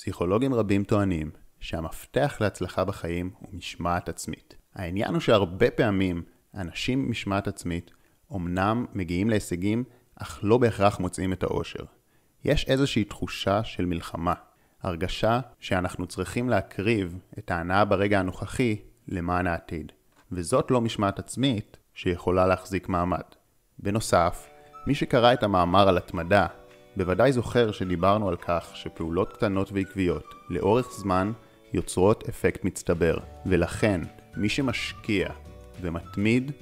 פסיכולוגים רבים טוענים שהמפתח להצלחה בחיים הוא משמעת עצמית. העניין הוא שהרבה פעמים אנשים עם משמעת עצמית אמנם מגיעים להישגים, אך לא בהכרח מוצאים את האושר. יש איזושהי תחושה של מלחמה, הרגשה שאנחנו צריכים להקריב את ההנאה ברגע הנוכחי למען העתיד. וזאת לא משמעת עצמית שיכולה להחזיק מעמד. בנוסף, מי שקרא את המאמר על התמדה, בוודאי זוכר שדיברנו על כך שפעולות קטנות ועקביות, לאורך זמן, יוצרות אפקט מצטבר, ולכן מי שמשקיע ומתמיד,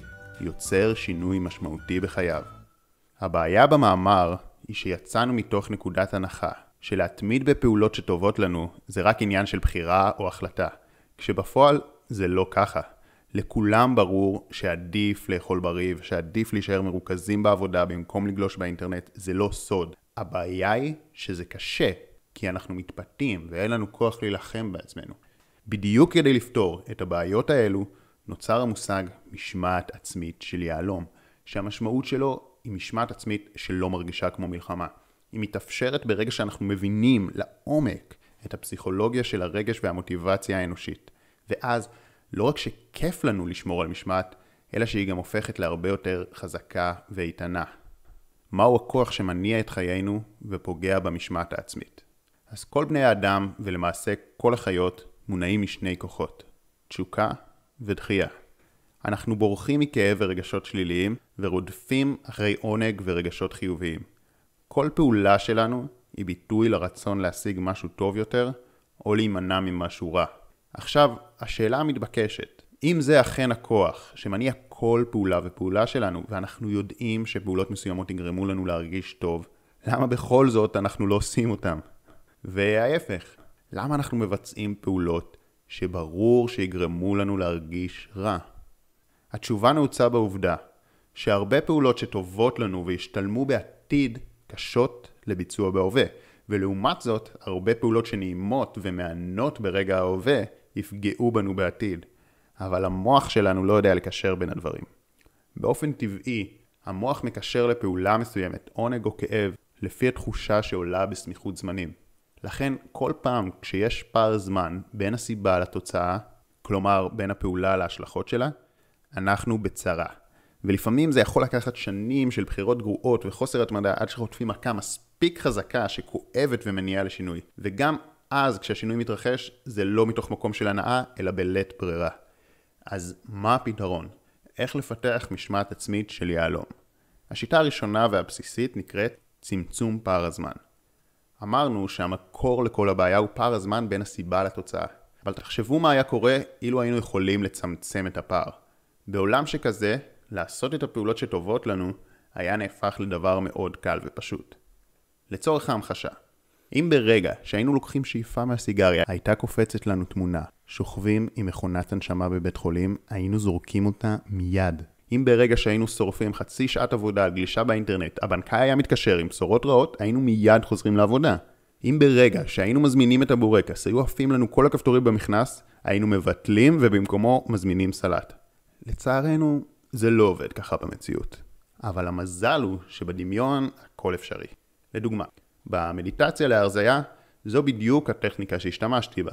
יוצר שינוי משמעותי בחייו. הבעיה במאמר היא שיצאנו מתוך נקודת הנחה שלהתמיד בפעולות שטובות לנו זה רק עניין של בחירה או החלטה, כשבפועל זה לא ככה. לכולם ברור שעדיף לאכול בריא ושעדיף להישאר מרוכזים בעבודה במקום לגלוש באינטרנט, זה לא סוד. הבעיה היא שזה קשה, כי אנחנו מתפתים ואין לנו כוח להילחם בעצמנו. בדיוק כדי לפתור את הבעיות האלו, נוצר המושג משמעת עצמית של יהלום, שהמשמעות שלו היא משמעת עצמית שלא מרגישה כמו מלחמה. היא מתאפשרת ברגע שאנחנו מבינים לעומק את הפסיכולוגיה של הרגש והמוטיבציה האנושית. ואז לא רק שכיף לנו לשמור על משמעת, אלא שהיא גם הופכת להרבה יותר חזקה ואיתנה. מהו הכוח שמניע את חיינו ופוגע במשמעת העצמית? אז כל בני האדם, ולמעשה כל החיות, מונעים משני כוחות, תשוקה ודחייה. אנחנו בורחים מכאב ורגשות שליליים ורודפים אחרי עונג ורגשות חיוביים. כל פעולה שלנו היא ביטוי לרצון להשיג משהו טוב יותר או להימנע ממשהו רע. עכשיו, השאלה המתבקשת, אם זה אכן הכוח שמניע כל פעולה ופעולה שלנו, ואנחנו יודעים שפעולות מסוימות יגרמו לנו להרגיש טוב, למה בכל זאת אנחנו לא עושים אותם? וההפך, למה אנחנו מבצעים פעולות שברור שיגרמו לנו להרגיש רע? התשובה נעוצה בעובדה שהרבה פעולות שטובות לנו וישתלמו בעתיד קשות לביצוע בהווה, ולעומת זאת, הרבה פעולות שנעימות ומענות ברגע ההווה יפגעו בנו בעתיד. אבל המוח שלנו לא יודע לקשר בין הדברים. באופן טבעי, המוח מקשר לפעולה מסוימת, עונג או כאב, לפי התחושה שעולה בסמיכות זמנים. לכן, כל פעם כשיש פער זמן בין הסיבה לתוצאה, כלומר בין הפעולה להשלכות שלה, אנחנו בצרה. ולפעמים זה יכול לקחת שנים של בחירות גרועות וחוסר התמדה עד שחוטפים מכה מספיק חזקה שכואבת ומניעה לשינוי. וגם אז כשהשינוי מתרחש זה לא מתוך מקום של הנאה אלא בלית ברירה. אז מה הפתרון? איך לפתח משמעת עצמית של יהלום? השיטה הראשונה והבסיסית נקראת צמצום פער הזמן. אמרנו שהמקור לכל הבעיה הוא פער הזמן בין הסיבה לתוצאה. אבל תחשבו מה היה קורה אילו היינו יכולים לצמצם את הפער. בעולם שכזה, לעשות את הפעולות שטובות לנו היה נהפך לדבר מאוד קל ופשוט. לצורך ההמחשה, אם ברגע שהיינו לוקחים שאיפה מהסיגריה הייתה קופצת לנו תמונה, שוכבים עם מכונת הנשמה בבית חולים, היינו זורקים אותה מיד. אם ברגע שהיינו שורפים חצי שעת עבודה על גלישה באינטרנט, הבנקאי היה מתקשר עם בשורות רעות, היינו מיד חוזרים לעבודה. אם ברגע שהיינו מזמינים את הבורקס, היו עפים לנו כל הכפתורים במכנס, היינו מבטלים ובמקומו מזמינים סלט. לצערנו, זה לא עובד ככה במציאות. אבל המזל הוא שבדמיון הכל אפשרי. לדוגמה, במדיטציה להרזייה, זו בדיוק הטכניקה שהשתמשתי בה.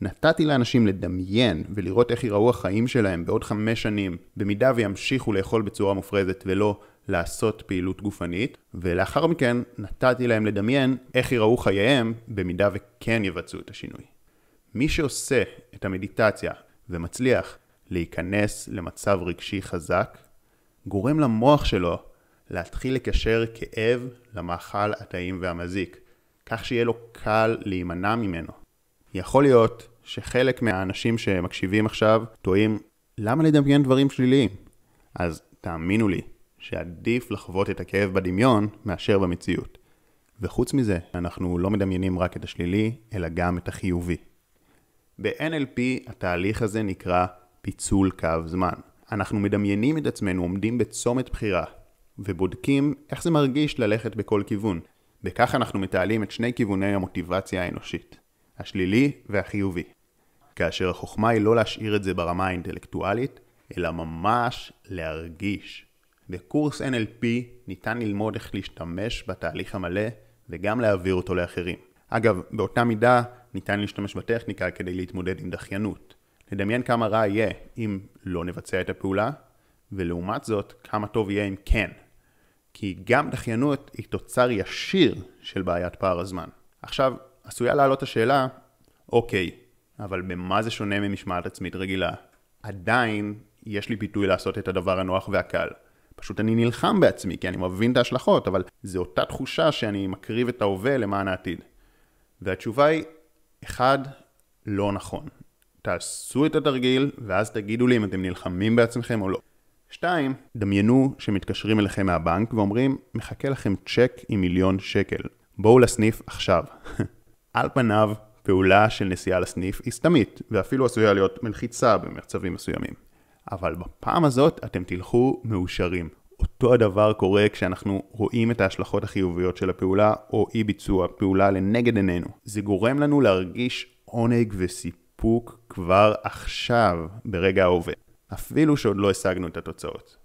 נתתי לאנשים לדמיין ולראות איך ייראו החיים שלהם בעוד חמש שנים, במידה וימשיכו לאכול בצורה מופרזת ולא לעשות פעילות גופנית, ולאחר מכן נתתי להם לדמיין איך ייראו חייהם במידה וכן יבצעו את השינוי. מי שעושה את המדיטציה ומצליח להיכנס למצב רגשי חזק, גורם למוח שלו להתחיל לקשר כאב למאכל הטעים והמזיק, כך שיהיה לו קל להימנע ממנו. יכול להיות שחלק מהאנשים שמקשיבים עכשיו טועים, למה לדמיין דברים שליליים? אז תאמינו לי שעדיף לחוות את הכאב בדמיון מאשר במציאות. וחוץ מזה, אנחנו לא מדמיינים רק את השלילי, אלא גם את החיובי. ב-NLP התהליך הזה נקרא פיצול קו זמן. אנחנו מדמיינים את עצמנו עומדים בצומת בחירה, ובודקים איך זה מרגיש ללכת בכל כיוון. בכך אנחנו מתעלים את שני כיווני המוטיבציה האנושית, השלילי והחיובי. כאשר החוכמה היא לא להשאיר את זה ברמה האינטלקטואלית, אלא ממש להרגיש. בקורס NLP ניתן ללמוד איך להשתמש בתהליך המלא וגם להעביר אותו לאחרים. אגב, באותה מידה ניתן להשתמש בטכניקה כדי להתמודד עם דחיינות. נדמיין כמה רע יהיה אם לא נבצע את הפעולה, ולעומת זאת, כמה טוב יהיה אם כן. כי גם דחיינות היא תוצר ישיר של בעיית פער הזמן. עכשיו, עשויה לעלות השאלה, אוקיי, אבל במה זה שונה ממשמעת עצמית רגילה? עדיין יש לי פיתוי לעשות את הדבר הנוח והקל. פשוט אני נלחם בעצמי, כי אני מבין את ההשלכות, אבל זו אותה תחושה שאני מקריב את ההווה למען העתיד. והתשובה היא, אחד, לא נכון. תעשו את התרגיל, ואז תגידו לי אם אתם נלחמים בעצמכם או לא. שתיים, דמיינו שמתקשרים אליכם מהבנק ואומרים, מחכה לכם צ'ק עם מיליון שקל. בואו לסניף עכשיו. על פניו, פעולה של נסיעה לסניף היא סתמית, ואפילו עשויה להיות מלחיצה במצבים מסוימים. אבל בפעם הזאת אתם תלכו מאושרים. אותו הדבר קורה כשאנחנו רואים את ההשלכות החיוביות של הפעולה או אי ביצוע פעולה לנגד עינינו. זה גורם לנו להרגיש עונג וסיפוק כבר עכשיו, ברגע ההווה. אפילו שעוד לא השגנו את התוצאות.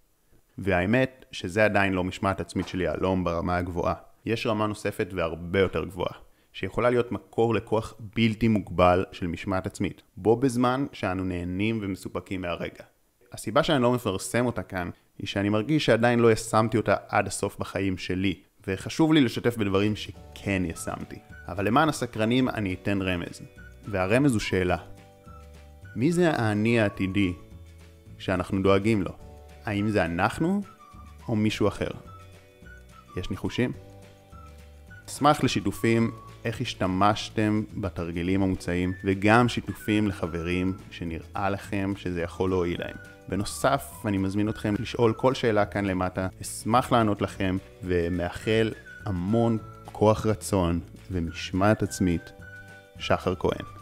והאמת שזה עדיין לא משמעת עצמית של יהלום ברמה הגבוהה. יש רמה נוספת והרבה יותר גבוהה, שיכולה להיות מקור לכוח בלתי מוגבל של משמעת עצמית, בו בזמן שאנו נהנים ומסופקים מהרגע. הסיבה שאני לא מפרסם אותה כאן, היא שאני מרגיש שעדיין לא ישמתי אותה עד הסוף בחיים שלי, וחשוב לי לשתף בדברים שכן ישמתי. אבל למען הסקרנים אני אתן רמז, והרמז הוא שאלה. מי זה האני העתידי שאנחנו דואגים לו? האם זה אנחנו או מישהו אחר? יש ניחושים? אשמח לשיתופים איך השתמשתם בתרגילים המוצעים וגם שיתופים לחברים שנראה לכם שזה יכול להועיל להם. בנוסף, אני מזמין אתכם לשאול כל שאלה כאן למטה, אשמח לענות לכם ומאחל המון כוח רצון ומשמעת עצמית. שחר כהן